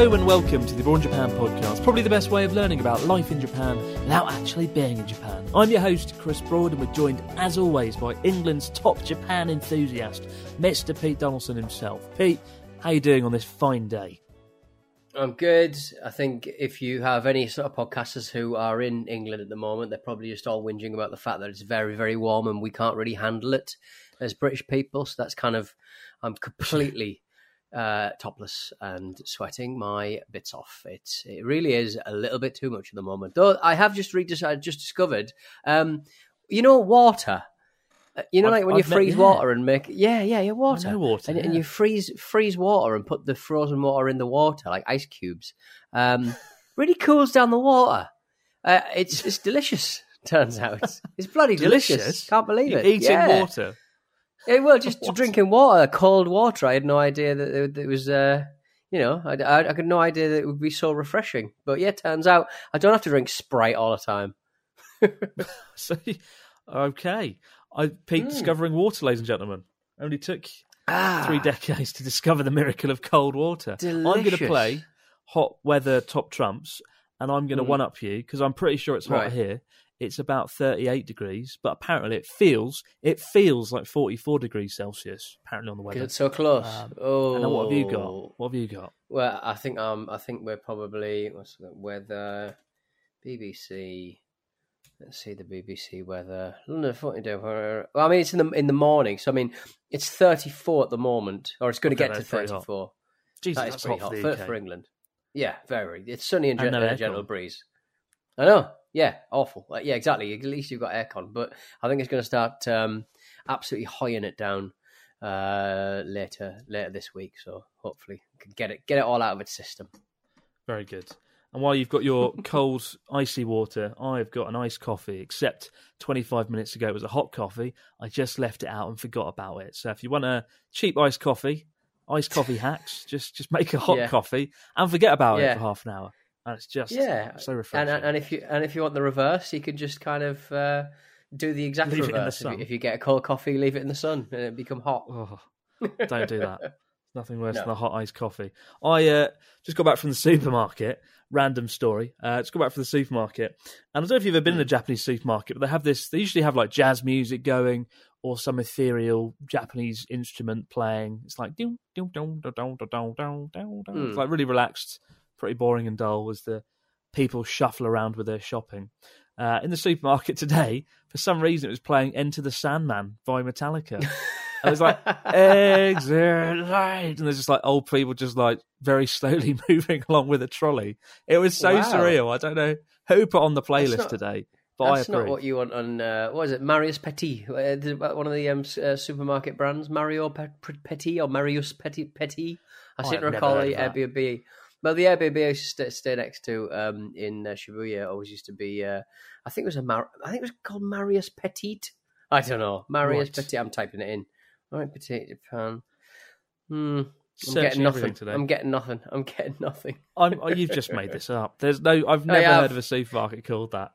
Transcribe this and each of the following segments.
Hello and welcome to the Born Japan podcast, probably the best way of learning about life in Japan without actually being in Japan. I'm your host, Chris Broad, and we're joined, as always, by England's top Japan enthusiast, Mr. Pete Donaldson himself. Pete, how are you doing on this fine day? I'm good. I think if you have any sort of podcasters who are in England at the moment, they're probably just all whinging about the fact that it's very, very warm and we can't really handle it as British people. So that's kind of, I'm completely uh, topless and sweating my bits off. It it really is a little bit too much at the moment. Though I have just re- I just discovered, um, you know, water. Uh, You know, I've- like when I've you met- freeze yeah. water and make yeah, yeah, yeah, water, water, and, and you freeze freeze water and put the frozen water in the water like ice cubes. Um, really cools down the water. Uh, it's it's delicious. Turns out it's bloody delicious. Delicious? Can't believe You're it. eating yeah. water. Yeah, well, just drinking water, cold water. I had no idea that it, it was, uh, you know, I, I, I had no idea that it would be so refreshing. But yeah, turns out I don't have to drink Sprite all the time. So, okay. I, Pete, discovering water, ladies and gentlemen. Only took. Ah, three decades to discover the miracle of cold water. I'm going to play hot weather top trumps, and I'm going to Mm. one up you because I'm pretty sure it's hot Right. here. It's about 38 degrees, but apparently it feels it feels like 44 degrees Celsius. Apparently on the weather. Good, so close. Um, oh, And what have you got? What have you got? Well, I think um, I think we're probably what's the weather? BBC. Let's see the BBC weather. London, 40 day- Well, I mean, it's in the in the morning, so I mean, it's 34 at the moment, or it's going to Okay, get to that's pretty hot. 34. Jesus, That is that's pretty hot hot for for, the for, UK. England. Yeah, very. It's sunny and, And no gentle breeze. I know. Yeah, awful. Yeah, exactly. At least you've got aircon, but I think it's going to start um, absolutely hoying it down uh, later later this week. So hopefully, we can get it get it all out of its system. Very good. And while you've got your cold, icy water, I've got an iced coffee, except 25 minutes ago it was a hot coffee. I just left it out and forgot about it. So if you want a cheap iced coffee, iced coffee hacks, just just make a hot Yeah. coffee and forget about it for half an hour. And it's just Yeah, so refreshing. and if you and if you want the reverse, you could just kind of uh, do the exact Leave it in the reverse. If, you, if you get a cold coffee, leave it in the sun and it become hot. Oh, don't do that. Nothing worse No. than a hot iced coffee. I uh, just got back from the supermarket. Random story. Uh, just got back from the supermarket, and I don't know if you've ever been in a Japanese supermarket, but they have this. They usually have like jazz music going or some ethereal Japanese instrument playing. It's like. It's Hmm. like really relaxed, pretty boring and dull was the people shuffle around with their shopping. Uh, in the supermarket today, for some reason, it was playing "Enter the Sandman" by Metallica. I was like, exit light. And there's just like old people just like very slowly moving along with a trolley. It was so Wow. surreal. I don't know who put on the playlist not- today, but That's I not what you want on. Uh, what is it? Marius Petit, uh, one of the um, uh, supermarket brands. Mario Pe- Pe- Petit or Marius Petit Petit. I Oh, seem to recall the. Airbnb. Well, the Airbnb I used to stay, next to um, in uh, Shibuya always used to be. Uh, I think it was a. Mar- I think it was called Marius Petit. I don't know. Marius Right. Petit. I'm typing it in. Right, Petit Japan. Hmm. I'm getting nothing. today. I'm getting nothing. I'm getting nothing. I'm, oh, you've just made this up. There's no. I've never heard of a supermarket called that.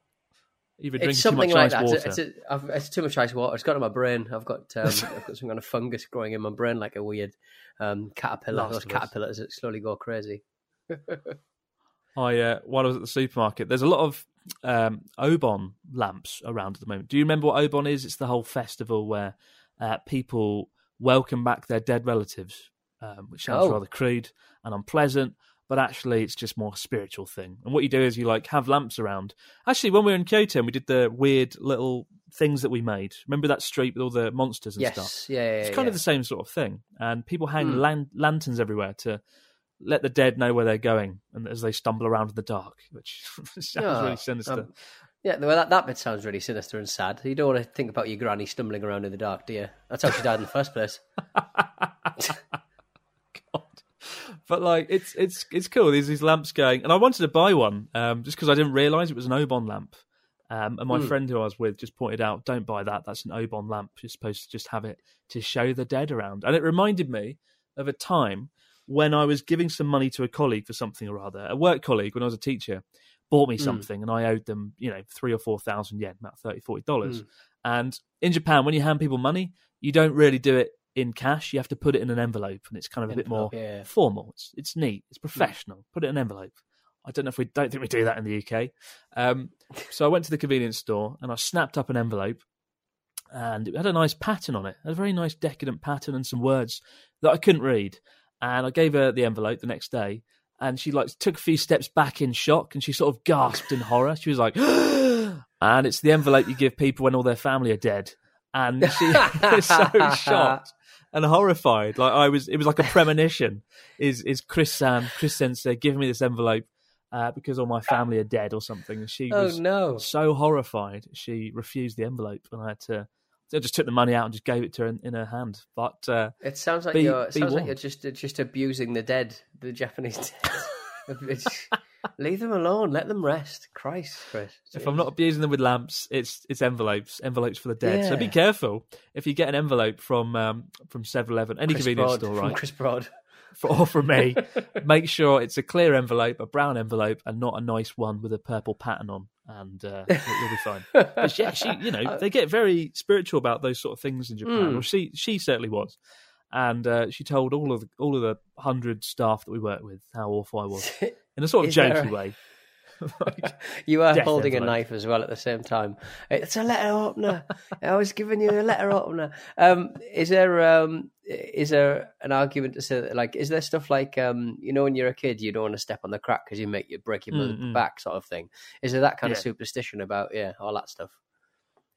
Either drinking It's too something much like ice that. water. It's, it's, a, I've, it's too much ice water. It's got in my brain. I've got um, I've got some kind of fungus growing in my brain, like a weird um, caterpillar. Last Those caterpillars that slowly go crazy. I uh, while I was at the supermarket, there's a lot of um, Obon lamps around at the moment. Do you remember what Obon is? It's the whole festival where uh, people welcome back their dead relatives, um, which sounds Oh. rather crude and unpleasant. But actually, it's just more a spiritual thing. And what you do is you like have lamps around. Actually, when we were in Kyoto and we did the weird little things that we made. Remember that street with all the monsters and Yes, stuff? yeah, yeah, It's kind yeah. of the same sort of thing. And people hang Hmm. lan- lanterns everywhere to let the dead know where they're going, and as they stumble around in the dark, which sounds really sinister. um, Yeah, well, that, that bit sounds really sinister and sad. You don't want to think about your granny stumbling around in the dark, do you? That's how she died in the first place. God. But like, it's it's it's cool. There's these lamps going, and I wanted to buy one um, just because I didn't realise it was an Obon lamp. Um, and my Hmm. friend who I was with just pointed out, "Don't buy that. That's an Obon lamp. You're supposed to just have it to show the dead around." And it reminded me of a time when I was giving some money to a colleague for something or other. A work colleague, when I was a teacher, bought me Hmm. something, and I owed them, you know, three or four thousand yen, about thirty, forty dollars. Hmm. And in Japan, when you hand people money, you don't really do it in cash. You have to put it in an envelope, and it's kind of a bit more yeah. formal. It's it's neat. It's professional. Put it in an envelope. I don't know if we don't think we do that in the UK. Um, so I went to the convenience store and I snapped up an envelope, and it had a nice pattern on it, a very nice decadent pattern and some words that I couldn't read. And I gave her the envelope the next day, and she like took a few steps back in shock, and she sort of gasped in horror. She was like, "And it's the envelope you give people when all their family are dead." And she was so shocked and horrified. Like I was, it was like a premonition. Is is Chris San, Chris Sensei giving me this envelope uh, because all my family are dead or something? And she Oh was no! so horrified, she refused the envelope, and I had to. I just took the money out and just gave it to her in, in her hand. But uh, It sounds like Be- you're. Sounds like you're just just abusing the dead, the Japanese dead. Leave them alone. Let them rest. Christ, Chris. if I'm not abusing them with lamps, it's it's envelopes, envelopes for the dead. So be careful if you get an envelope from um, from 7-Eleven, any Chris convenience Broad, store, from right? Chris Broad. for, or from me, make sure it's a clear envelope, a brown envelope, and not a nice one with a purple pattern on, and uh, you'll, be fine. But yeah, she, you know, they get very spiritual about those sort of things in Japan. Mm. Well, she she certainly was, and uh, she told all of the, all of the hundred staff that we worked with how awful I was in a sort of jokey a- way. Like, You are Death holding a knife as well at the same time. It's a letter opener. I was giving you a letter opener. Um, is there um, is there an argument to say that, like, is there stuff like um, you know, when you're a kid, you don't want to step on the crack because you make you break your Mm, mm. back, sort of thing. Is there that kind of superstition about yeah, all that stuff?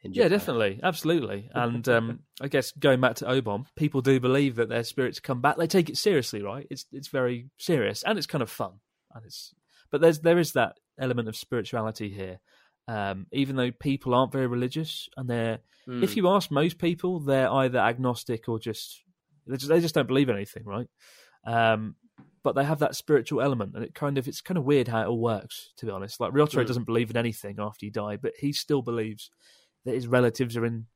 Yeah, definitely, absolutely. And um, I guess going back to Obon, people do believe that their spirits come back. They take it seriously, right? It's it's very serious and it's kind of fun. And it's but there's there is that element of spirituality here. Um, even though people aren't very religious, and they're Mm. if you ask most people, they're either agnostic or just they just, they just don't believe anything, right? Um, but they have that spiritual element, and it kind of it's kind of weird how it all works. To be honest, like Ryotaro Mm. doesn't believe in anything after you die, but he still believes that his relatives are in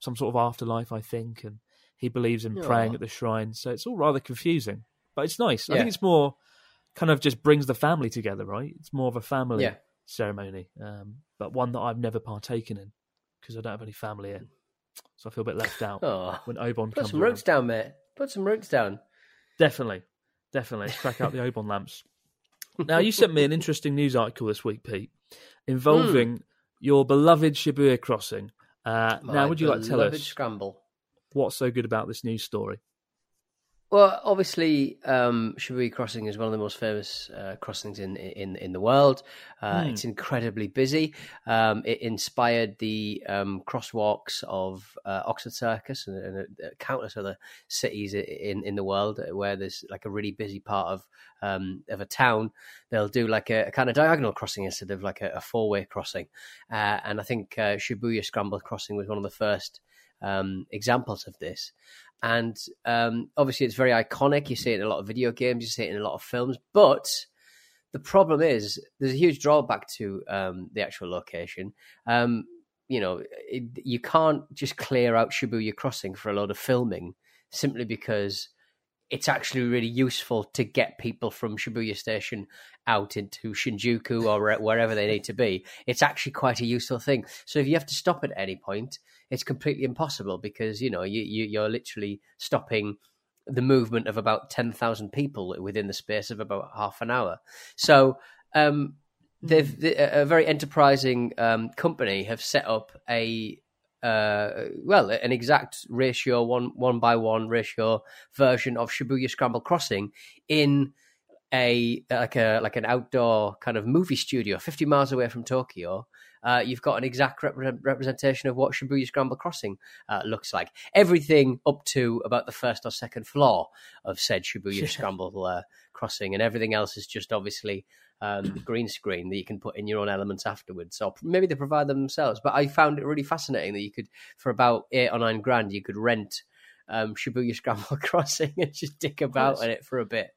some sort of afterlife, I think, and he believes in praying at the shrine. So it's all rather confusing, but it's nice. I think it's more kind of just brings the family together, right? It's more of a family Yeah. ceremony, um, but one that I've never partaken in because I don't have any family here, so I feel a bit left out Oh, when Obon put comes. Put some around. roots down, mate. Put some roots down. Definitely, definitely. Let's crack out the Obon lamps. Now, you sent me an interesting news article this week, Pete, involving your beloved Shibuya crossing. Uh, now, would you like to tell us scramble? what's so good about this news story? Well, obviously, um, Shibuya Crossing is one of the most famous uh, crossings in in in the world. Uh, Hmm. It's incredibly busy. Um, it inspired the um, crosswalks of uh, Oxford Circus and, and uh, countless other cities in in the world where there's like a really busy part of um, of a town. They'll do like a, a kind of diagonal crossing instead of like a, a four way crossing. Uh, and I think uh, Shibuya Scramble Crossing was one of the first um, examples of this. And um, obviously, it's very iconic. You see it in a lot of video games, you see it in a lot of films. But the problem is, there's a huge drawback to um, the actual location. Um, you know, it, you can't just clear out Shibuya Crossing for a load of filming simply because it's actually really useful to get people from Shibuya Station out into Shinjuku or wherever they need to be. It's actually quite a useful thing. So if you have to stop at any point, it's completely impossible because you know you, you you're literally stopping the movement of about ten thousand people within the space of about half an hour. So um, they've a very enterprising um, company have set up a uh, well, an exact ratio one one by one ratio version of Shibuya Scramble Crossing in a like a like an outdoor kind of movie studio, fifty miles away from Tokyo. Uh, you've got an exact rep- representation of what Shibuya Scramble Crossing uh, looks like. Everything up to about the first or second floor of said Shibuya Scramble uh, Crossing, and everything else is just obviously um, green screen that you can put in your own elements afterwards. So maybe they provide them themselves. But I found it really fascinating that you could, for about eight or nine grand, you could rent um, Shibuya Scramble Crossing and just dick about in it for a bit.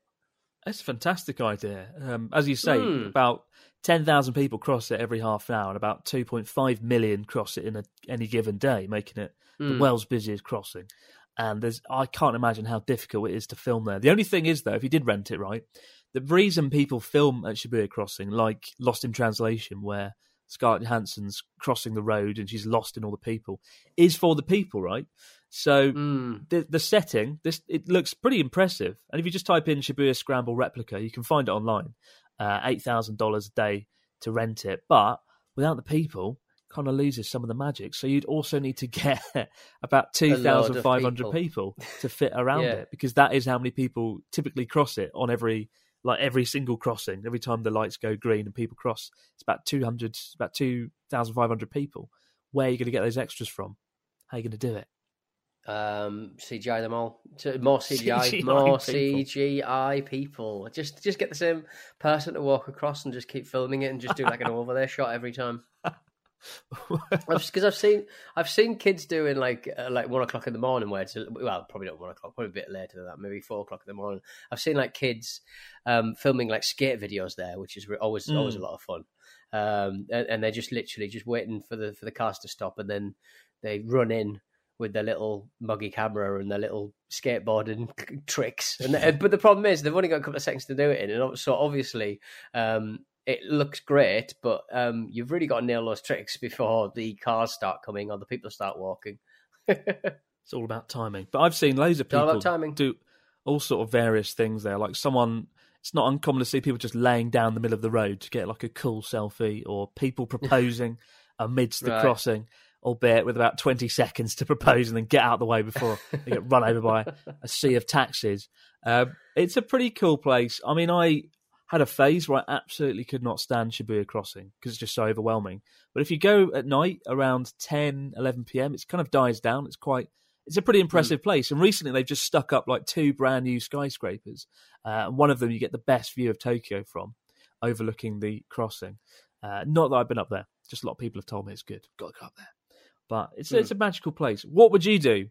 That's a fantastic idea. Um, as you say, Mm. about 10,000 people cross it every half an hour, and about 2.5 million cross it in a, any given day, making it the Mm. world's busiest crossing. And there's, I can't imagine how difficult it is to film there. The only thing is, though, if you did rent it, right, the reason people film at Shibuya Crossing, like Lost in Translation, where Scarlett Johansson's crossing the road and she's lost in all the people, is for the people, right? So Mm. the the setting, this it looks pretty impressive. And if you just type in Shibuya Scramble replica, you can find it online. Uh, Eight thousand dollars a day to rent it, but without the people, kind of loses some of the magic. So you'd also need to get about two thousand five hundred people. to fit around Yeah. it, because that is how many people typically cross it on every like every single crossing. Every time the lights go green and people cross, it's about two hundred, about two thousand five hundred people. Where are you going to get those extras from? How are you going to do it? Um, CGI them all. More CGI, CGI more people. CGI people. Just just get the same person to walk across and just keep filming it and just do like an overlay shot every time. Because I've seen I've seen kids doing like uh, like one o'clock in the morning where it's well probably not one o'clock probably a bit later than that maybe four o'clock in the morning. I've seen like kids um, filming like skate videos there, which is always always a Mm. lot of fun. Um, and, and they're just literally just waiting for the for the cars to stop, and then they run in with their little muggy camera and their little skateboarding tricks. And but the problem is they've only got a couple of seconds to do it in, and so obviously um, it looks great, but um, you've really got to nail those tricks before the cars start coming or the people start walking. It's all about timing. But I've seen loads of people do all sort of various things there. Like someone, it's not uncommon to see people just laying down the middle of the road to get like a cool selfie, or people proposing amidst the Right. crossing, albeit with about twenty seconds to propose and then get out of the way before they get run over by a sea of taxis. Uh, it's a pretty cool place. I mean, I had a phase where I absolutely could not stand Shibuya Crossing because it's just so overwhelming. But if you go at night around 10, 11 p.m., it kind of dies down. It's quite, it's a pretty impressive place. And recently they've just stuck up like two brand new skyscrapers. Uh, and one of them you get the best view of Tokyo from, overlooking the crossing. Uh, not that I've been up there, just a lot of people have told me it's good. Got to go up there. But it's, it's a magical place. What would you do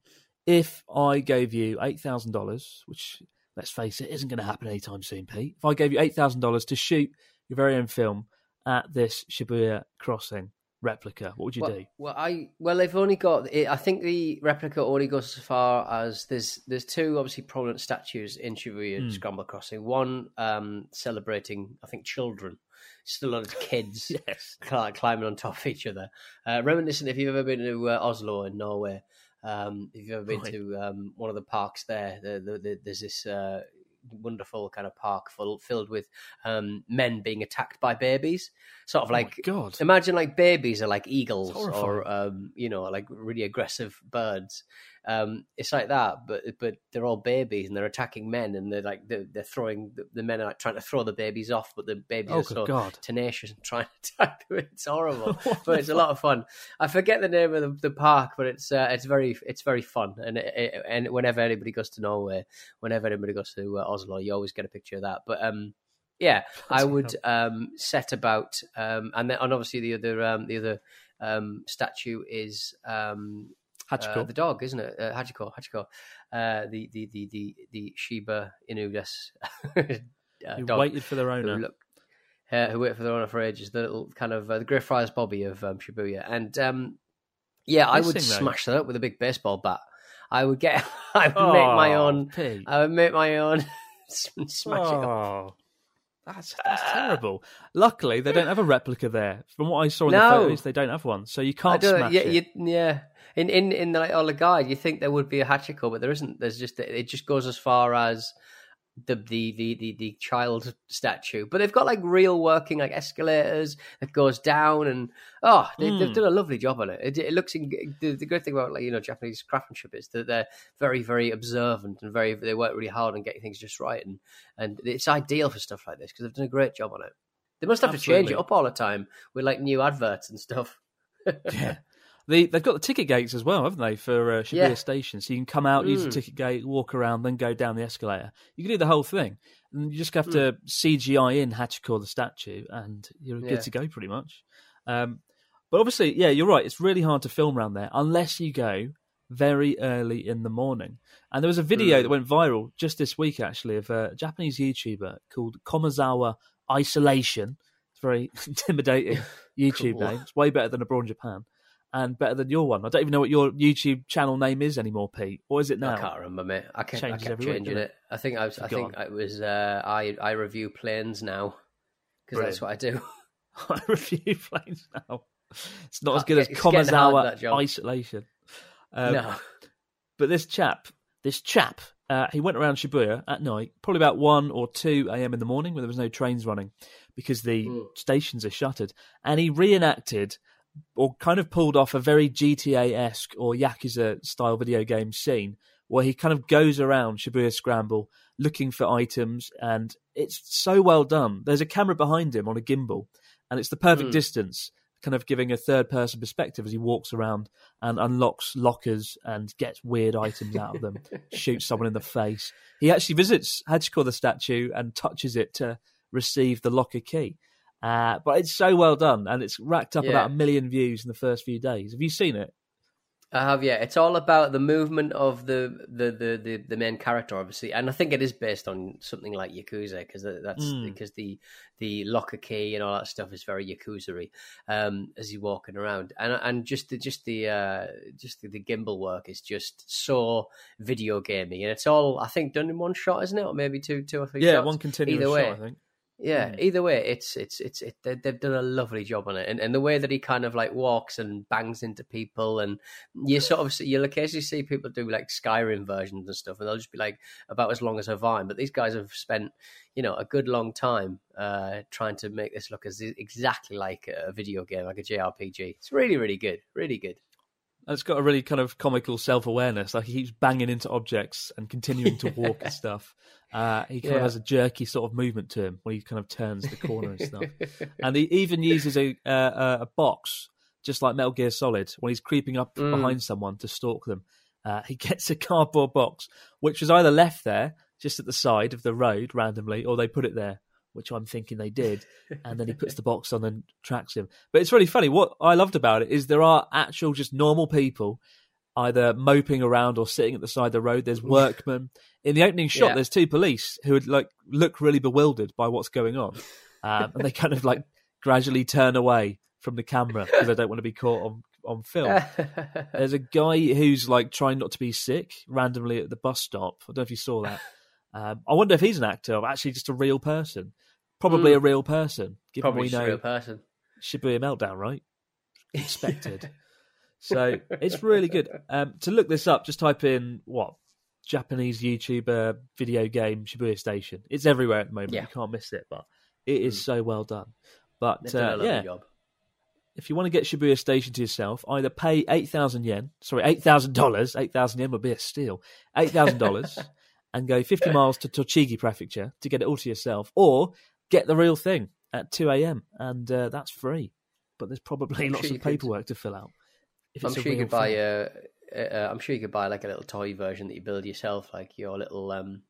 if I gave you $8,000, which, let's face it, isn't going to happen anytime soon, Pete? If I gave you $8,000 to shoot your very own film at this Shibuya crossing replica, what would you well, do? Well, I well they've only got. I think the replica only goes as far as there's there's two obviously prominent statues in Shibuya Hmm. Scramble Crossing. One um, celebrating, I think, children. Still a lot of kids Yes. climbing on top of each other. Uh, reminiscent, if you've ever been to uh, Oslo in Norway, um, if you've ever been Right. to um, one of the parks there, the, the, the, there's this uh, wonderful kind of park full, filled with um, men being attacked by babies. Sort of Oh like God. Imagine like babies are like eagles or um, you know like really aggressive birds. Um, it's like that, but but they're all babies and they're attacking men and they're like they're, they're throwing the, the men are like trying to throw the babies off, but the babies Oh, are so God. tenacious and trying to attack them. It's horrible, but it's a lot of fun. I forget the name of the, the park, but it's uh, it's very it's very fun. And it, it- and whenever anybody goes to Norway, whenever anybody goes to uh, Oslo, you always get a picture of that. But um, yeah, I would um, set about um, and then and obviously the other um, the other um, statue is um, Hachiko. uh, the dog, isn't it? Uh, Hachiko, Hachiko, uh, the, the the the the Shiba Inu des uh, who dog waited for their who owner. uh, who waited for their owner for ages. The little kind of uh, the Greyfriars Bobby of um, Shibuya, and um, yeah, I would smash that up with a big baseball bat. I would get I would make my Oh, own. Pete. I would make my own. Smash it up. That's that's ah. terrible. Luckily, they don't have a replica there. From what I saw in the No. photos, they don't have one, so you can't smash Yeah, it. you, yeah. In in in the like, the guide, you think there would be a Hachiko, but there isn't. There's just it just goes as far as the the the the, the child statue. But they've got like real working like escalators that goes down, and oh, they, Hmm. they've done a lovely job on it. It, it looks. In, the, the great thing about like you know Japanese craftsmanship is that they're very very observant and very they work really hard on getting things just right, and and it's ideal for stuff like this because they've done a great job on it. They must have to change it up all the time with like new adverts and stuff. Yeah. The, they've got the ticket gates as well, haven't they, for uh, Shibuya Yeah. Station? So you can come out, use the Mm. ticket gate, walk around, then go down the escalator. You can do the whole thing. And you just have Hmm. to CGI in Hachiko the statue, and you're Yeah. good to go pretty much. Um, but obviously, yeah, you're right. It's really hard to film around there unless you go very early in the morning. And there was a video Mm. that went viral just this week, actually, of a Japanese YouTuber called Komazawa Isolation. It's a very intimidating YouTube Cool. name. It's way better than Abroad Japan and better than your one. I don't even know what your YouTube channel name is anymore, Pete. What is it now? I can't remember, mate. I kept, I Changes kept every week, changing doesn't it. I think I was. I think it was. Uh, I I review planes now because that's what I do. I review planes now. It's not as Oh, good as it's getting hard, Komazawa. Isolation. Um, no, But this chap, this chap, uh, he went around Shibuya at night, probably about 1 or 2 a.m. in the morning when there was no trains running because the Mm. stations are shuttered. And he reenacted or kind of pulled off a very GTA esque or Yakuza style video game scene where he kind of goes around Shibuya Scramble looking for items. And it's so well done. There's a camera behind him on a gimbal, and it's the perfect Mm. distance kind of giving a third person perspective as he walks around and unlocks lockers and gets weird items out of them, shoots someone in the face. He actually visits Hachiko the statue and touches it to receive the locker key. Uh, but it's so well done and it's racked up Yeah. about a million views in the first few days. Have you seen it? I have. Yeah, it's all about the movement of the the the the, the main character, obviously, and I think it is based on something like Yakuza because that's Mm. because the the locker key and all that stuff is very Yakuza-y um, as you're walking around, and and just the just the uh, just the, the gimbal work is just so video gamey, and it's all I think done in one shot, isn't it, or maybe two two or three yeah, shots? one continuous Either shot, way. I think. Yeah, Mm. either way, it's it's it's it, they, they've done a lovely job on it, and and the way that he kind of like walks and bangs into people, and you sort of see, you'll occasionally see people do like Skyrim versions and stuff, and they'll just be like about as long as a vine. But these guys have spent you know a good long time uh, trying to make this look as exactly like a video game, like a JRPG. It's really really good, really good. And it's got a really kind of comical self awareness. Like he keeps banging into objects and continuing to walk and stuff. Uh, he kind of has a jerky sort of movement to him when he kind of turns the corner and stuff. And he even uses a uh, a box, just like Metal Gear Solid, when he's creeping up Mm. behind someone to stalk them. Uh, he gets a cardboard box, which was either left there, just at the side of the road randomly, or they put it there, which I'm thinking they did. And then he puts the box on and tracks him. But it's really funny. What I loved about it is there are actual, just normal people either moping around or sitting at the side of the road. There's workmen. In the opening shot, Yeah. there's two police who would like look really bewildered by what's going on, um, and they kind of like gradually turn away from the camera because they don't want to be caught on on film. There's a guy who's like trying not to be sick randomly at the bus stop. I don't know if you saw that. Um, I wonder if he's an actor or actually just a real person. Probably Mm. a real person, given Probably we just a real person. Shibuya Meltdown, right? Expected. so it's really good. Um, to look this up, just type in what Japanese YouTuber video game Shibuya Station. It's everywhere at the moment. Yeah. You can't miss it, but it is so well done. But uh, yeah, job. if you want to get Shibuya Station to yourself, either pay eight thousand yen, sorry, eight thousand dollars. Eight thousand yen would be a steal. Eight thousand dollars, and go fifty miles to Tochigi Prefecture to get it all to yourself, or get the real thing at two a.m. and uh, that's free. But there's probably I'm lots sure of could- paperwork to fill out. If I'm sure you could buy thing. a. Uh, I'm sure you could buy like a little toy version that you build yourself, like your little, um,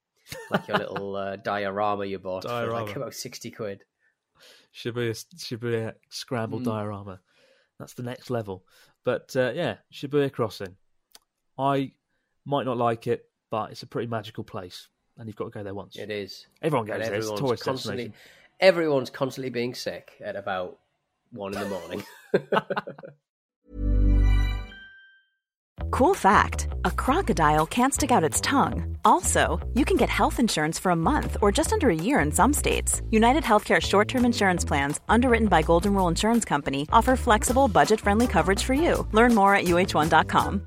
like your little uh, diorama you bought for like about sixty quid. Shibuya Shibuya Scramble Mm. diorama. That's the next level. But uh, yeah, Shibuya Crossing. I might not like it, but it's a pretty magical place, and you've got to go there once. It is. Everyone And goes there. It's a everyone's tourist constantly, everyone's constantly being sick at about one in the morning. Cool fact a crocodile can't stick out its tongue. Also, you can get health insurance for a month or just under a year in some states. United Healthcare short term insurance plans, underwritten by Golden Rule Insurance Company, offer flexible, budget friendly coverage for you. Learn more at uh1.com.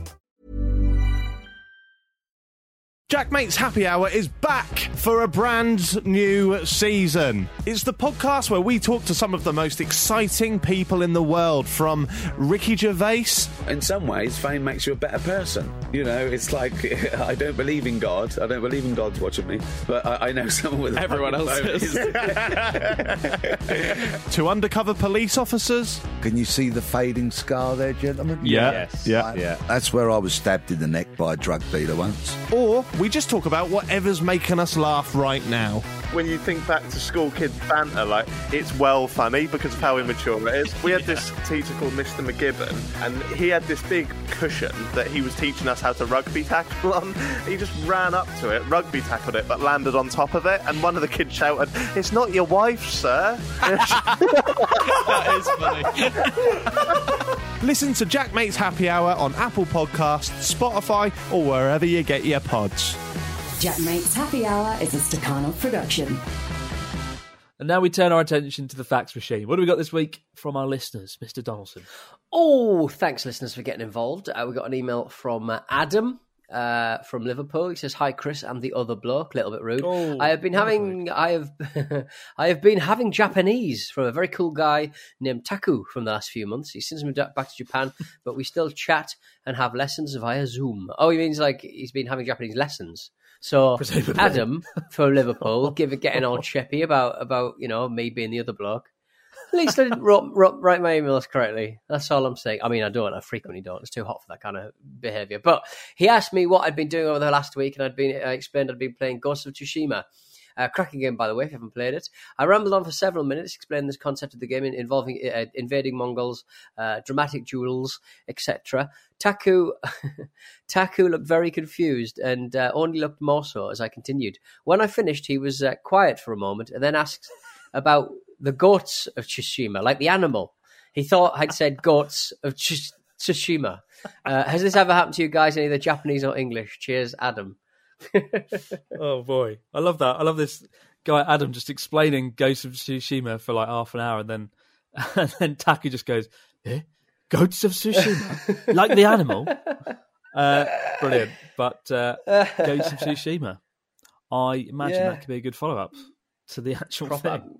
Jack Mate's Happy Hour is back for a brand new season. It's the podcast where we talk to some of the most exciting people in the world, from Ricky Gervais. In some ways, fame makes you a better person. You know, it's like I don't believe in God. I don't believe in God's watching me, but I, I know someone with Everyone else is. to undercover police officers. Can you see the fading scar there, gentlemen? Yeah. Yeah. Yeah. That's where I was stabbed in the neck by a drug dealer once. Or we just talk about whatever's making us laugh right now. when you think back to school kid banter, like it's well funny because of how immature it is. We had this teacher called Mr. McGibbon, and he had this big cushion that he was teaching us how to rugby tackle on. He just ran up to it, rugby tackled it, but landed on top of it, and one of the kids shouted, "It's not your wife, sir." That is funny. Listen to Jack Mate's Happy Hour on Apple Podcasts, Spotify, or wherever you get your pods. Jack Mate's Happy Hour is a Stakhanov production. And now we turn our attention to the fax machine. What do we got this week from our listeners, Mr. Donaldson? Oh, thanks, listeners, for getting involved. Uh, we got an email from uh, Adam. Uh, from Liverpool, he says, "Hi, Chris, and the other bloke." A little bit rude. Oh, I have been having, I have, I have been having Japanese from a very cool guy named Taku from the last few months. He's since moved back to Japan, but we still chat and have lessons via Zoom. Oh, he means like he's been having Japanese lessons. So Adam from Liverpool, give it getting all chippy about about you know me being the other bloke. At least I didn't write, write, my emails correctly. That's all I'm saying. I mean, I don't. I frequently don't. It's too hot for that kind of behaviour. But he asked me what I'd been doing over the last week, and I'd been I explained I'd been playing Ghost of Tsushima. Uh, cracking game, by the way, if you haven't played it. I rambled on for several minutes explaining this concept of the game involving uh, invading Mongols, uh, dramatic duels, etc. Taku, Taku looked very confused and uh, only looked more so as I continued. When I finished, he was uh, quiet for a moment and then asked about the goats of Tsushima, like the animal. He thought I'd said goats of Tsush- Tsushima. Uh, has this ever happened to you guys, in either Japanese or English? Cheers, Adam. Oh boy, I love that. I love this guy Adam just explaining Ghost of Tsushima for like half an hour, and then and then Taku just goes, eh? "Goats of Tsushima, like the animal." Uh, brilliant, but uh, Ghost of Tsushima. I imagine Yeah. that could be a good follow up to the actual Proper- thing.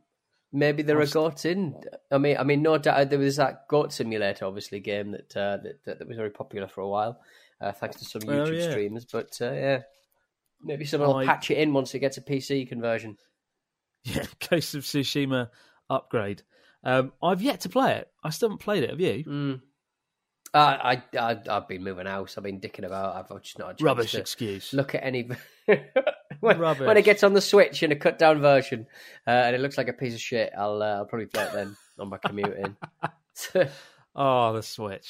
Maybe there are Obviously- goats in. I mean, I mean, no doubt there was that goat simulator, obviously, game that uh, that, that, was very popular for a while, uh, thanks to some Oh, YouTube yeah. streamers. But uh, yeah, maybe someone will I- patch it in once it gets a PC conversion. Yeah, Ghost of Tsushima upgrade. Um, I've yet to play it. I still haven't played it. Have you? Mm. Uh, I, I I've been moving house. I've been dicking about. I've just not Rubbish excuse. Look at any when, when it gets on the Switch in a cut down version, uh, and it looks like a piece of shit. I'll uh, I'll probably play it then on my commute in. Oh, the Switch.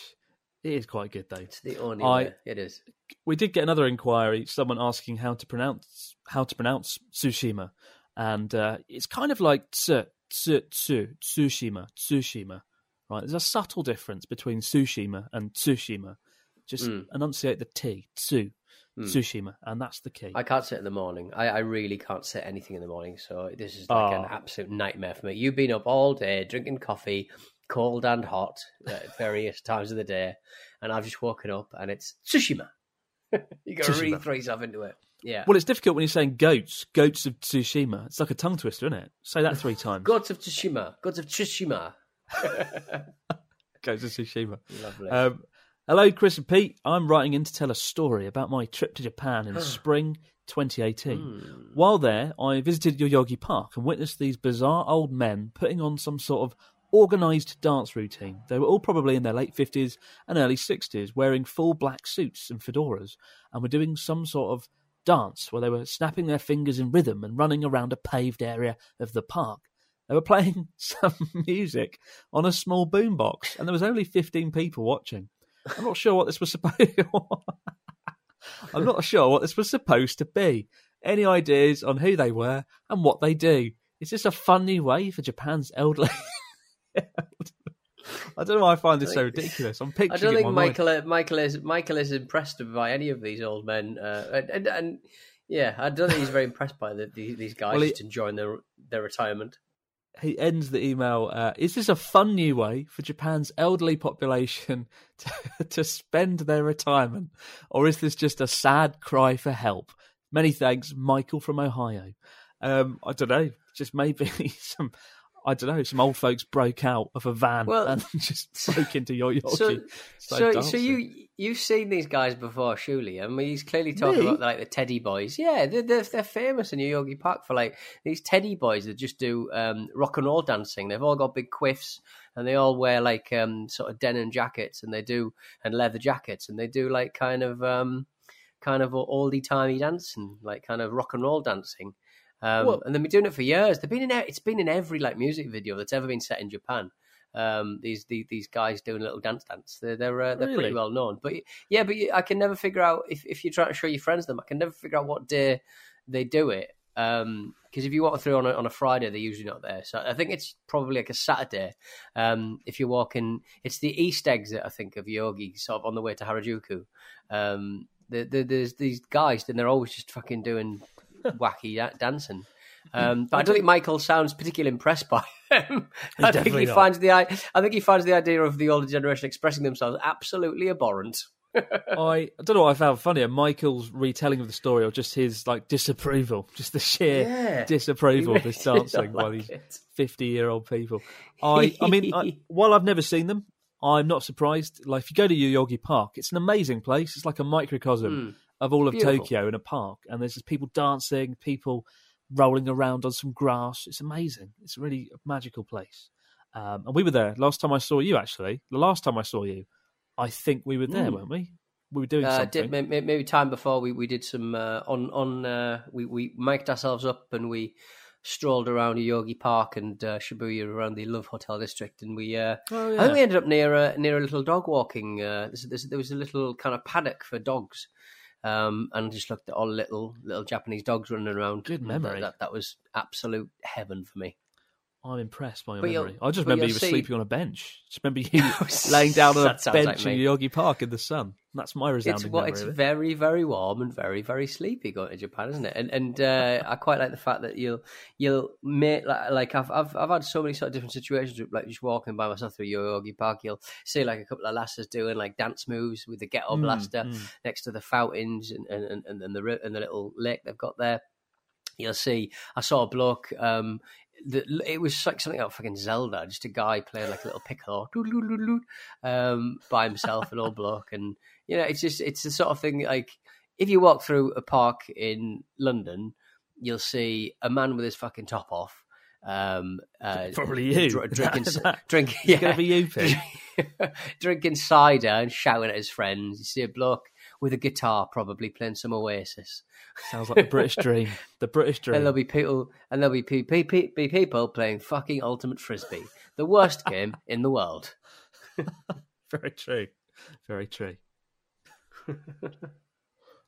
It is quite good though. It's the only I- way. It is. we did get another inquiry. Someone asking how to pronounce how to pronounce Tsushima, and uh, it's kind of like tsu, tsu, tsu, Tsushima, Tsushima. Right, there's a subtle difference between Tsushima and Tsushima. Just Mm. enunciate the T, Tsu, Mm. Tsushima, and that's the key. I can't sit in the morning. I, I really can't sit anything in the morning. So this is like an Oh. absolute nightmare for me. You've been up all day drinking coffee, cold and hot at various times of the day, and I've just woken up and it's Tsushima. you got to really Tsushima. throw yourself into it. Yeah. Well, it's difficult when you're saying goats, goats of Tsushima. It's like a tongue twister, isn't it? Say that three times. goats of Tsushima. goats of Tsushima. Goats of Tsushima. Lovely. Um, hello, Chris and Pete. I'm writing in to tell a story about my trip to Japan in spring 2018. Hmm. While there, I visited Yoyogi Park and witnessed these bizarre old men putting on some sort of organised dance routine. They were all probably in their late 50s and early 60s, wearing full black suits and fedoras, and were doing some sort of dance where they were snapping their fingers in rhythm and running around a paved area of the park. They were playing some music on a small boombox, and there was only 15 people watching. I'm not sure what this was supposed. I'm not sure what this was supposed to be. Any ideas on who they were and what they do? Is this a funny way for Japan's elderly? I don't know why I find this so ridiculous. I'm picturing. I don't think mind. Michael uh, Michael is Michael is impressed by any of these old men, uh, and, and, and yeah, I don't think he's very impressed by the, the, these guys Well, he- just enjoying their their retirement. He ends the email uh, is this a fun new way for japan's elderly population to, to spend their retirement? Or is this just a sad cry for help? Many thanks michael from ohio. Um, i don't know just maybe some i don't know some old folks broke out of a van Well, and just broke into your So, started so, so you you've seen these guys before, surely? I mean, he's clearly talking Me? about like the Teddy Boys. Yeah, they're, they're they're famous in Yoyogi Park for like these Teddy Boys that just do um, rock and roll dancing. They've all got big quiffs and they all wear like um, sort of denim jackets and they do and leather jackets and they do like kind of um, kind of oldie timey dancing, like kind of rock and roll dancing. Um, Well- and they've been doing it for years. They've been in it's been in every like music video that's ever been set in Japan. Um, these, these these guys doing a little dance dance. They're they're, uh, they're Really? pretty well known. But yeah, but you- I can never figure out if if you're trying to show your friends them. I can never figure out what day they do it. Because if you walk through on a, on a Friday, they're usually not there. So I think it's probably like a Saturday. Um, if you're walking, it's the east exit, I think, of Yogi, sort of on the way to Harajuku. Um, the, the, there's these guys, and they're always just fucking doing wacky da- dancing. Um, but I don't think Michael sounds particularly impressed by them. He's I think he not. finds the i- I think he finds the idea of the older generation expressing themselves absolutely abhorrent. I, I don't know what I found funnier, Michael's retelling of the story or just his like disapproval, just the sheer Yeah. disapproval of this dancing by like these fifty-year-old people. I, I mean, I, while I've never seen them, I'm not surprised. Like, if you go to Yoyogi Park, it's an amazing place. It's like a microcosm of all of Beautiful. Tokyo in a park, and there's just people dancing, people rolling around on some grass. It's amazing. It's a really magical place. Um, and we were there last time I saw you. Actually, the last time I saw you, I think we were there, Mm. weren't we? We were doing Uh, something. did, may- may- maybe time before we, we did some uh, on on uh, we we mic'd ourselves up and we strolled around Yogi Park and uh, Shibuya around the Love Hotel district and we uh, Oh, I think we ended up near a near a little dog walking. Uh, there was a little kind of paddock for dogs. Um, and just looked at all the little little Japanese dogs running around. Good memory. That, that, that was absolute heaven for me. I'm impressed by your But memory. I just remember you were see- sleeping on a bench. Just remember you laying down on a sounds like bench in. Yogi Park in the sun. That's my It's resounding well, memory. it's it. very very warm and very very sleepy going to Japan, isn't it? And and uh, I quite like the fact that you'll you'll make like, like I've I've I've had so many sort of different situations like just walking by myself through Yogi Park. You'll see like a couple of lasses doing like dance moves with the ghetto Mm, blaster mm. next to the fountains and and, and, and the and the little lake they've got there. You'll see. I saw a bloke. Um, that it was like something out like fucking Zelda, just a guy playing like a little piccolo um, by himself, an old bloke, and you know, it's just it's the sort of thing like if you walk through a park in London, you'll see a man with his fucking top off. Um, uh, Probably you. dr- drinking, Is that- drink, It's gonna be you, drinking cider and shouting at his friends. You see a bloke with a guitar, probably playing some Oasis. Sounds like the British dream. The British dream. And there'll be people, and there'll be, pe- pe- pe- be people playing fucking ultimate frisbee, the worst game in the world. Very true. Very true.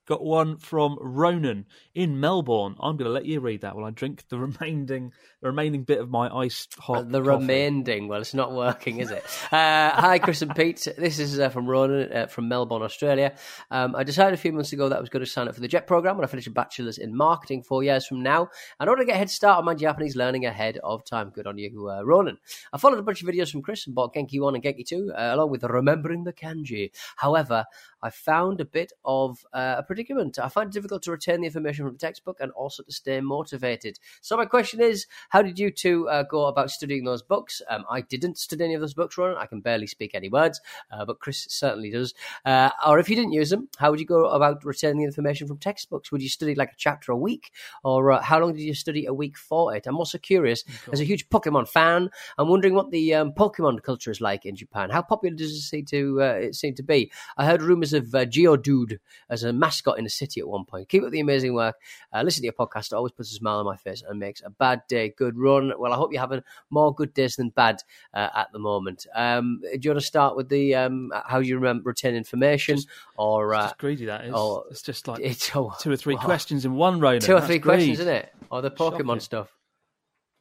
Got one from Ronan in Melbourne. I'm going to let you read that while I drink the remaining the remaining bit of my iced hot. The coffee. remaining. Well, it's not working, is it? Uh, hi, Chris and Pete. This is uh, from Ronan uh, from Melbourne, Australia. Um, I decided a few months ago that I was going to sign up for the JET program when I finish a bachelor's in marketing four years from now. In order to get a head start on my Japanese learning ahead of time. Good on you, uh, Ronan. I followed a bunch of videos from Chris and bought Genki 1 and Genki 2, uh, along with remembering the kanji. However, I found a bit of uh, a predicament. I find it difficult to retain the information from the textbook and also to stay motivated. So my question is, how did you two uh, go about studying those books? Um, I didn't study any of those books, Ronan. I can barely speak any words, uh, but Chris certainly does. Uh, or if you didn't use them, how would you go about retaining the information from textbooks? Would you study like a chapter a week, or uh, how long did you study a week for it? I'm also curious. As a huge Pokemon fan, I'm wondering what the um, Pokemon culture is like in Japan. How popular does it seem to uh, it seem to be? I heard rumors of uh, Geodude as a mascot in the city at one point. Keep up the amazing work. Uh, listen to your podcast. It always puts a smile on my face and makes a bad day good run. Well, I hope you're having more good days than bad uh, at the moment. Um, do you want to start with the um, how you remember retain information, or uh, Just greedy that is. or- it's just like it's oh, two or three questions in one, Ronan. two or That's three greed. questions, isn't it? Or the Pokemon Shocking. stuff.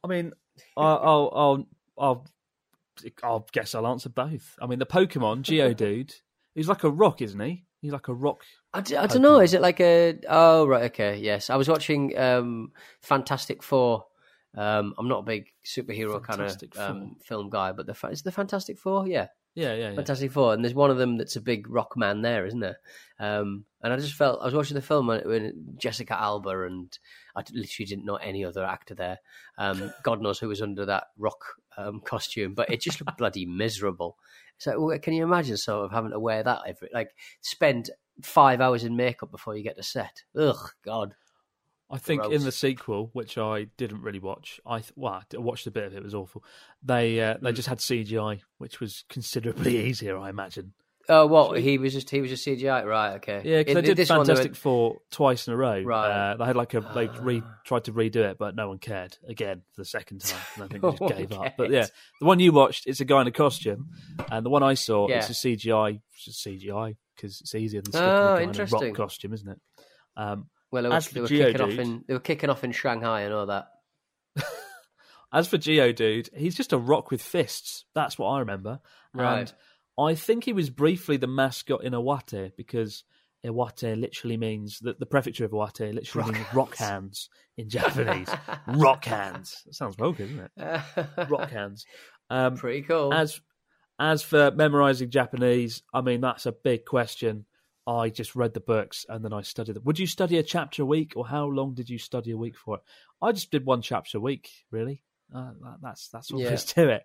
I mean, I'll, I'll, I'll, I'll, I'll guess I'll answer both. I mean, the Pokemon Geodude, he's like a rock, isn't he? He's like a rock. I, d- I don't know. Is it like a? Oh right, okay, yes. I was watching um, Fantastic Four. Um, I'm not a big superhero Fantastic kind of um, film guy, but the fa- is the Fantastic Four, yeah, Yeah, yeah, yeah. Fantastic Four, and there's one of them that's a big rock man there, isn't there? Um, and I just felt I was watching the film when, when Jessica Alba and I literally didn't know any other actor there. Um, God knows who was under that rock um, costume, but it just looked bloody miserable. So can you imagine sort of having to wear that every like spend five hours in makeup before you get to set? Ugh, God. I think Gross. in the sequel, which I didn't really watch, I th- well, I watched a bit of it. It was awful. They uh, Hmm. they just had CGI, which was considerably easier, I imagine. Oh, well, he was just he was just CGI, right? Okay, Yeah, because they did this Fantastic Four twice in a row. Right. Ah. Uh, they had like a they re, tried to redo it, but no one cared again for the second time. And I think they just gave up. But yeah, the one you watched, it's a guy in a costume, and the one I saw, Yeah. it's a CGI, it's just CGI because it's easier than sticking Oh, a guy in a rock costume, isn't it? Um, Well, they were, as they were kicking off in they were kicking off in Shanghai. and all that. As for Geodude, he's just a rock with fists. That's what I remember. Right. And I think he was briefly the mascot in Iwate because Iwate literally means that the prefecture of Iwate literally Rock means rock hands in Japanese. rock hands. That sounds well good, doesn't it? Rock hands. Um, Pretty cool. As as for memorizing Japanese, I mean that's a big question. I just read the books and then I studied them. Would you study a chapter a week, or how long did you study a week for it? I just did one chapter a week, really. Uh, that, that's that's all Yeah. there is to it.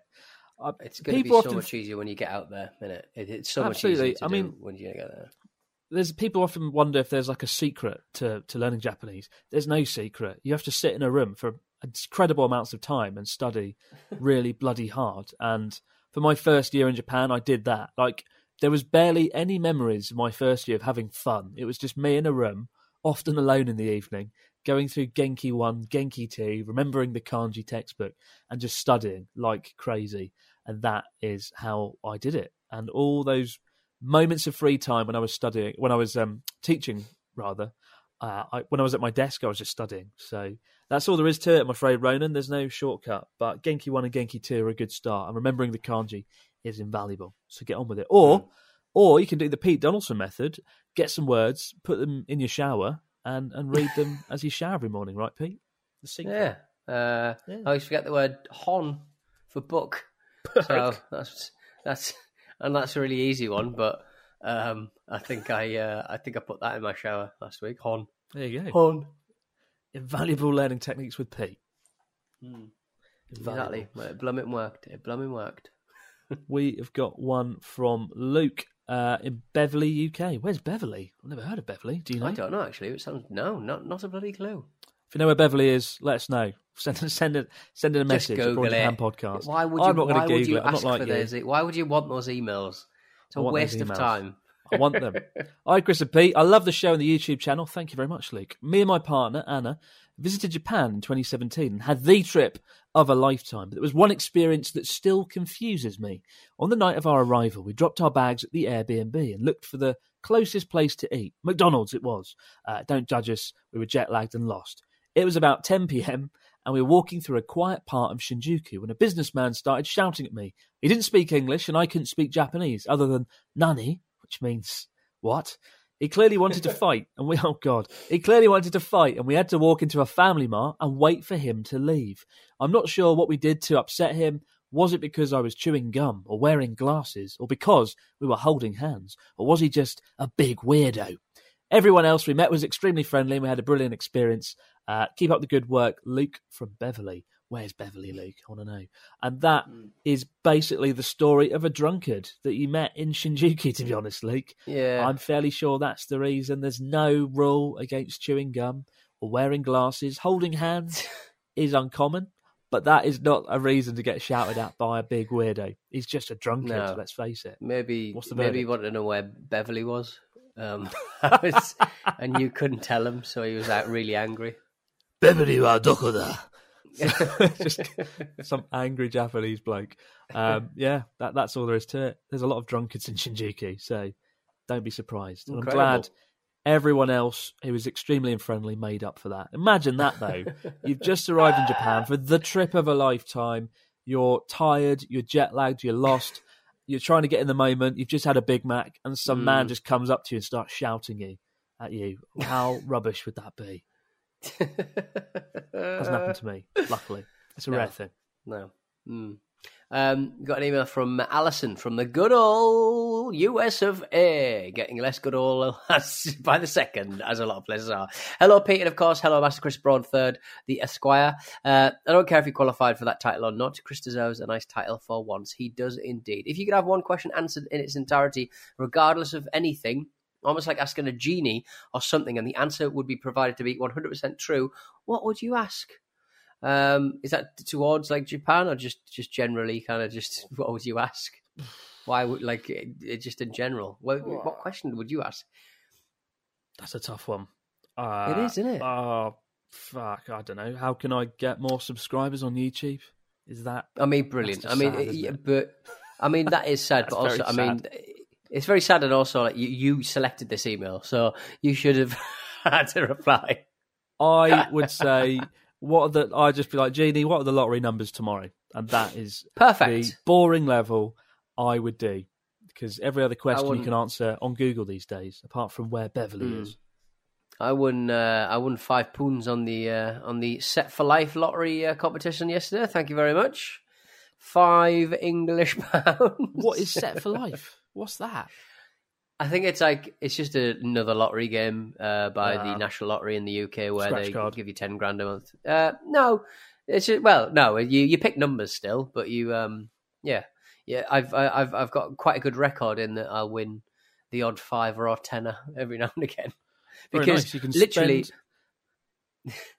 It's going to be so often much easier when you get out there, isn't it? it it's so Absolutely. much easier to I mean- when you get there. there's people often wonder if there's like a secret to, to learning Japanese. There's no secret. You have to sit in a room for incredible amounts of time and study really bloody hard. And for my first year in Japan, I did that. Like there was barely any memories of my first year of having fun. It was just me in a room, often alone in the evening, going through Genki 1, Genki 2, remembering the kanji textbook and just studying like crazy. And that is how I did it. And all those moments of free time when I was studying, when I was um, teaching, rather, uh, I, when I was at my desk, I was just studying. So that's all there is to it, I'm afraid, Ronan. There's no shortcut. But Genki 1 and Genki 2 are a good start. And remembering the kanji is invaluable. So get on with it. Or, or you can do the Pete Donaldson method, get some words, put them in your shower, and, and read them as you shower every morning, right, Pete? The secret. Yeah. Uh, Yeah. I always forget the word hon for book. So that's that's and that's a really easy one, but um, I think I uh, I think I put that in my shower last week. Hon. There you go. Hon. Invaluable learning techniques with Pete. Invaluable. Exactly. It blooming worked. It blooming worked. we have got one from Luke uh, in Beverley, UK. Where's Beverley? I've never heard of Beverley. Do you know? I don't know actually. It sounds no, not not a bloody clue. If you know where Beverley is, let us know. Send send it send in a Just message. Google it. Podcast. Why would you? I'm not going to Google it. I'm ask not like for you. those? Why would you want those emails? It's a waste of time. I want them. Hi, Chris and Pete. I love the show and the YouTube channel. Thank you very much, Luke. Me and my partner, Anna, visited Japan in 2017 and had the trip of a lifetime. But there was one experience that still confuses me. On the night of our arrival, we dropped our bags at the Airbnb and looked for the closest place to eat. McDonald's it was. Uh, don't judge us. We were jet lagged and lost. It was about 10 p.m. and we were walking through a quiet part of Shinjuku when a businessman started shouting at me. He didn't speak English and I couldn't speak Japanese other than nani, which means what? He clearly wanted to fight, and we, oh God, he clearly wanted to fight, and we had to walk into a family mart and wait for him to leave. I'm not sure what we did to upset him. Was it because I was chewing gum or wearing glasses, or because we were holding hands, or was he just a big weirdo? Everyone else we met was extremely friendly, and we had a brilliant experience. Uh, keep up the good work, Luke from Beverley. Where's Beverley, Luke? I want to know. And that is basically the story of a drunkard that you met in Shinjuku, to be honest, Luke. Yeah. I'm fairly sure that's the reason. There's no rule against chewing gum or wearing glasses. Holding hands is uncommon, but that is not a reason to get shouted at by a big weirdo. He's just a drunkard, No. let's face it. Maybe What's the maybe verdict? wanted to know where Beverley was, um, was- and you couldn't tell him, so he was like really angry. Beverley wa doko da? just some angry Japanese bloke. Um, yeah, that, that's all there is to it. There's a lot of drunkards in Shinjuku, so don't be surprised. And I'm glad everyone else who was extremely unfriendly made up for that. Imagine that though. You've just arrived in Japan for the trip of a lifetime. You're tired, you're jet lagged, you're lost. You're trying to get in the moment. You've just had a Big Mac, and some man Mm. just comes up to you and starts shouting you at you. How rubbish would that be? Hasn't happened to me, luckily. It's a No. rare thing. No. Mm. Um, got an email from Alison from the good old US of A. Getting less good old by the second, as a lot of places are. Hello, Pete, and of course, hello, Master Chris Broad, third, the Esquire. Uh, I don't care if he qualified for that title or not. Chris deserves a nice title for once. He does indeed. If you could have one question answered in its entirety, regardless of anything, almost like asking a genie or something, and the answer would be provided to be 100% true, what would you ask? Um, is that towards like Japan or just just generally kind of just what would you ask? Why would like it, it just in general? What, what question would you ask? That's a tough one. Uh, It is, isn't it? Oh, fuck. I don't know. How can I get more subscribers on YouTube? Is that. I mean, brilliant. I mean, sad, eh, yeah, but I mean that is sad, but also very I mean it's very sad, and also like you, you selected this email, so you should have had to reply. I would say, what are the. I'd just be like, Jeannie, what are the lottery numbers tomorrow? And that is Perfect. the boring level I would do. Because every other question you can answer on Google these days, apart from where Beverley Mm. is. I won. Uh, I won five pounds on the uh, on the Set for Life lottery uh, competition yesterday. Thank you very much. Five English pounds. What is set for life? What's that? I think it's like it's just a, another lottery game uh, by Ah. the National Lottery in the UK where they card. give you ten grand a month. Uh, no, it's just, well, no, you you pick numbers still, but you um yeah yeah I've I've I've got quite a good record in that I'll win the odd five or odd tenner every now and again because nice. You can literally spend-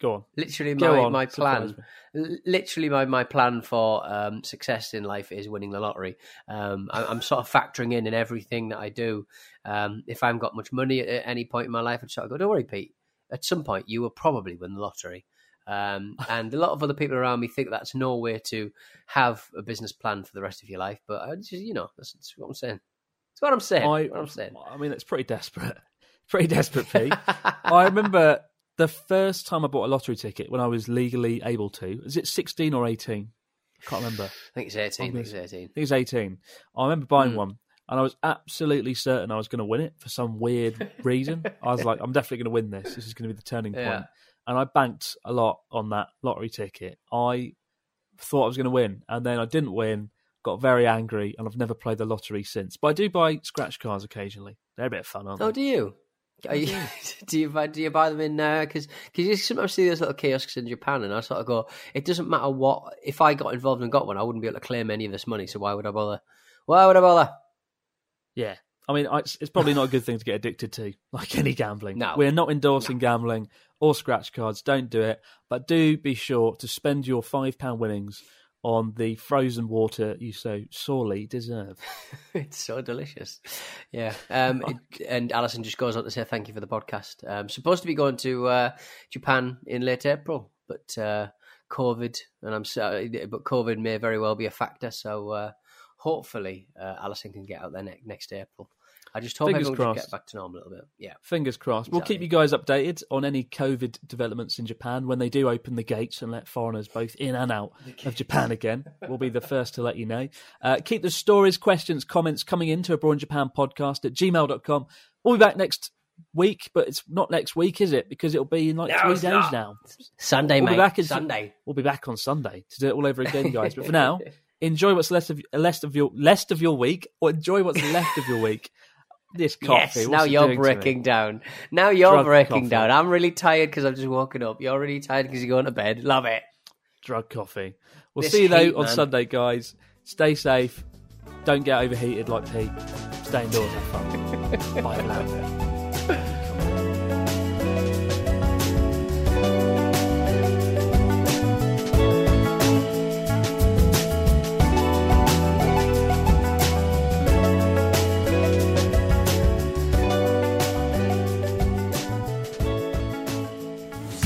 Go on. literally Go my, on, my plan literally my, my plan for um, success in life is winning the lottery. Um, I, i'm sort of factoring in in everything that i do. Um, if i haven't got much money at, at any point in my life i'd sort of go don't worry pete. At some point you will probably win the lottery. Um, and a lot of other people around me think that's no way to have a business plan for the rest of your life but I just you know that's, that's what i'm saying. That's what i'm saying. I, what i'm saying. I mean, it's pretty desperate. Pretty desperate, Pete. I remember the first time I bought a lottery ticket when I was legally able to. Is it 16 or 18? I can't remember. i think it's 18 i think it's 18 I think it's 18. I remember buying Mm. one and I was absolutely certain I was going to win it for some weird reason. I was like, I'm definitely going to win this. This is going to be the turning point. Yeah. And I banked a lot on that lottery ticket. I thought I was going to win and then I didn't win, got very angry, and I've never played the lottery since. But I do buy scratch cards occasionally. They're a bit of fun, aren't they? Oh, do you? Are you do you buy do you buy them in because because you sometimes see those little kiosks in Japan and I sort of go it doesn't matter what if I got involved and got one I wouldn't be able to claim any of this money so why would I bother why would I bother Yeah. I mean, it's, it's probably not a good thing to get addicted to, like any gambling. No. We're not endorsing gambling or scratch cards. Don't do it. But do be sure to spend your £5 winnings on the frozen water you so sorely deserve. it's so delicious. Yeah. Um, it, and Alison just goes on to say thank you for the podcast. Um, supposed to be going to uh, Japan in late April, but uh, COVID, and I'm sorry, but COVID may very well be a factor. So uh, hopefully, uh, Alison can get out there ne- next April. I just hope Fingers everyone crossed. get back to normal a little bit. Yeah. Fingers crossed. We'll keep you guys updated on any COVID developments in Japan when they do open the gates and let foreigners both in and out of Japan again. We'll be the first to let you know. Uh, keep the stories, questions, comments coming into Abroad in Japan podcast at gmail.com. We'll be back next week, but it's not next week, is it? Because it'll be in like No, three days not. now. Sunday, We'll be mate. back in Sunday. We'll be back on Sunday to do it all over again, guys. But for now, enjoy what's left of left of your left of your week, or enjoy what's left of your week. This coffee. Yes, now you're doing to me? breaking down. Now you're Drug breaking coffee. down. I'm really tired because I'm just woken up. You're really tired because you're going to bed. Love it. drug coffee. We'll This see you though heat, on man. Sunday, guys. Stay safe. Don't get overheated like Pete. Stay indoors. Have fun. Bye for now.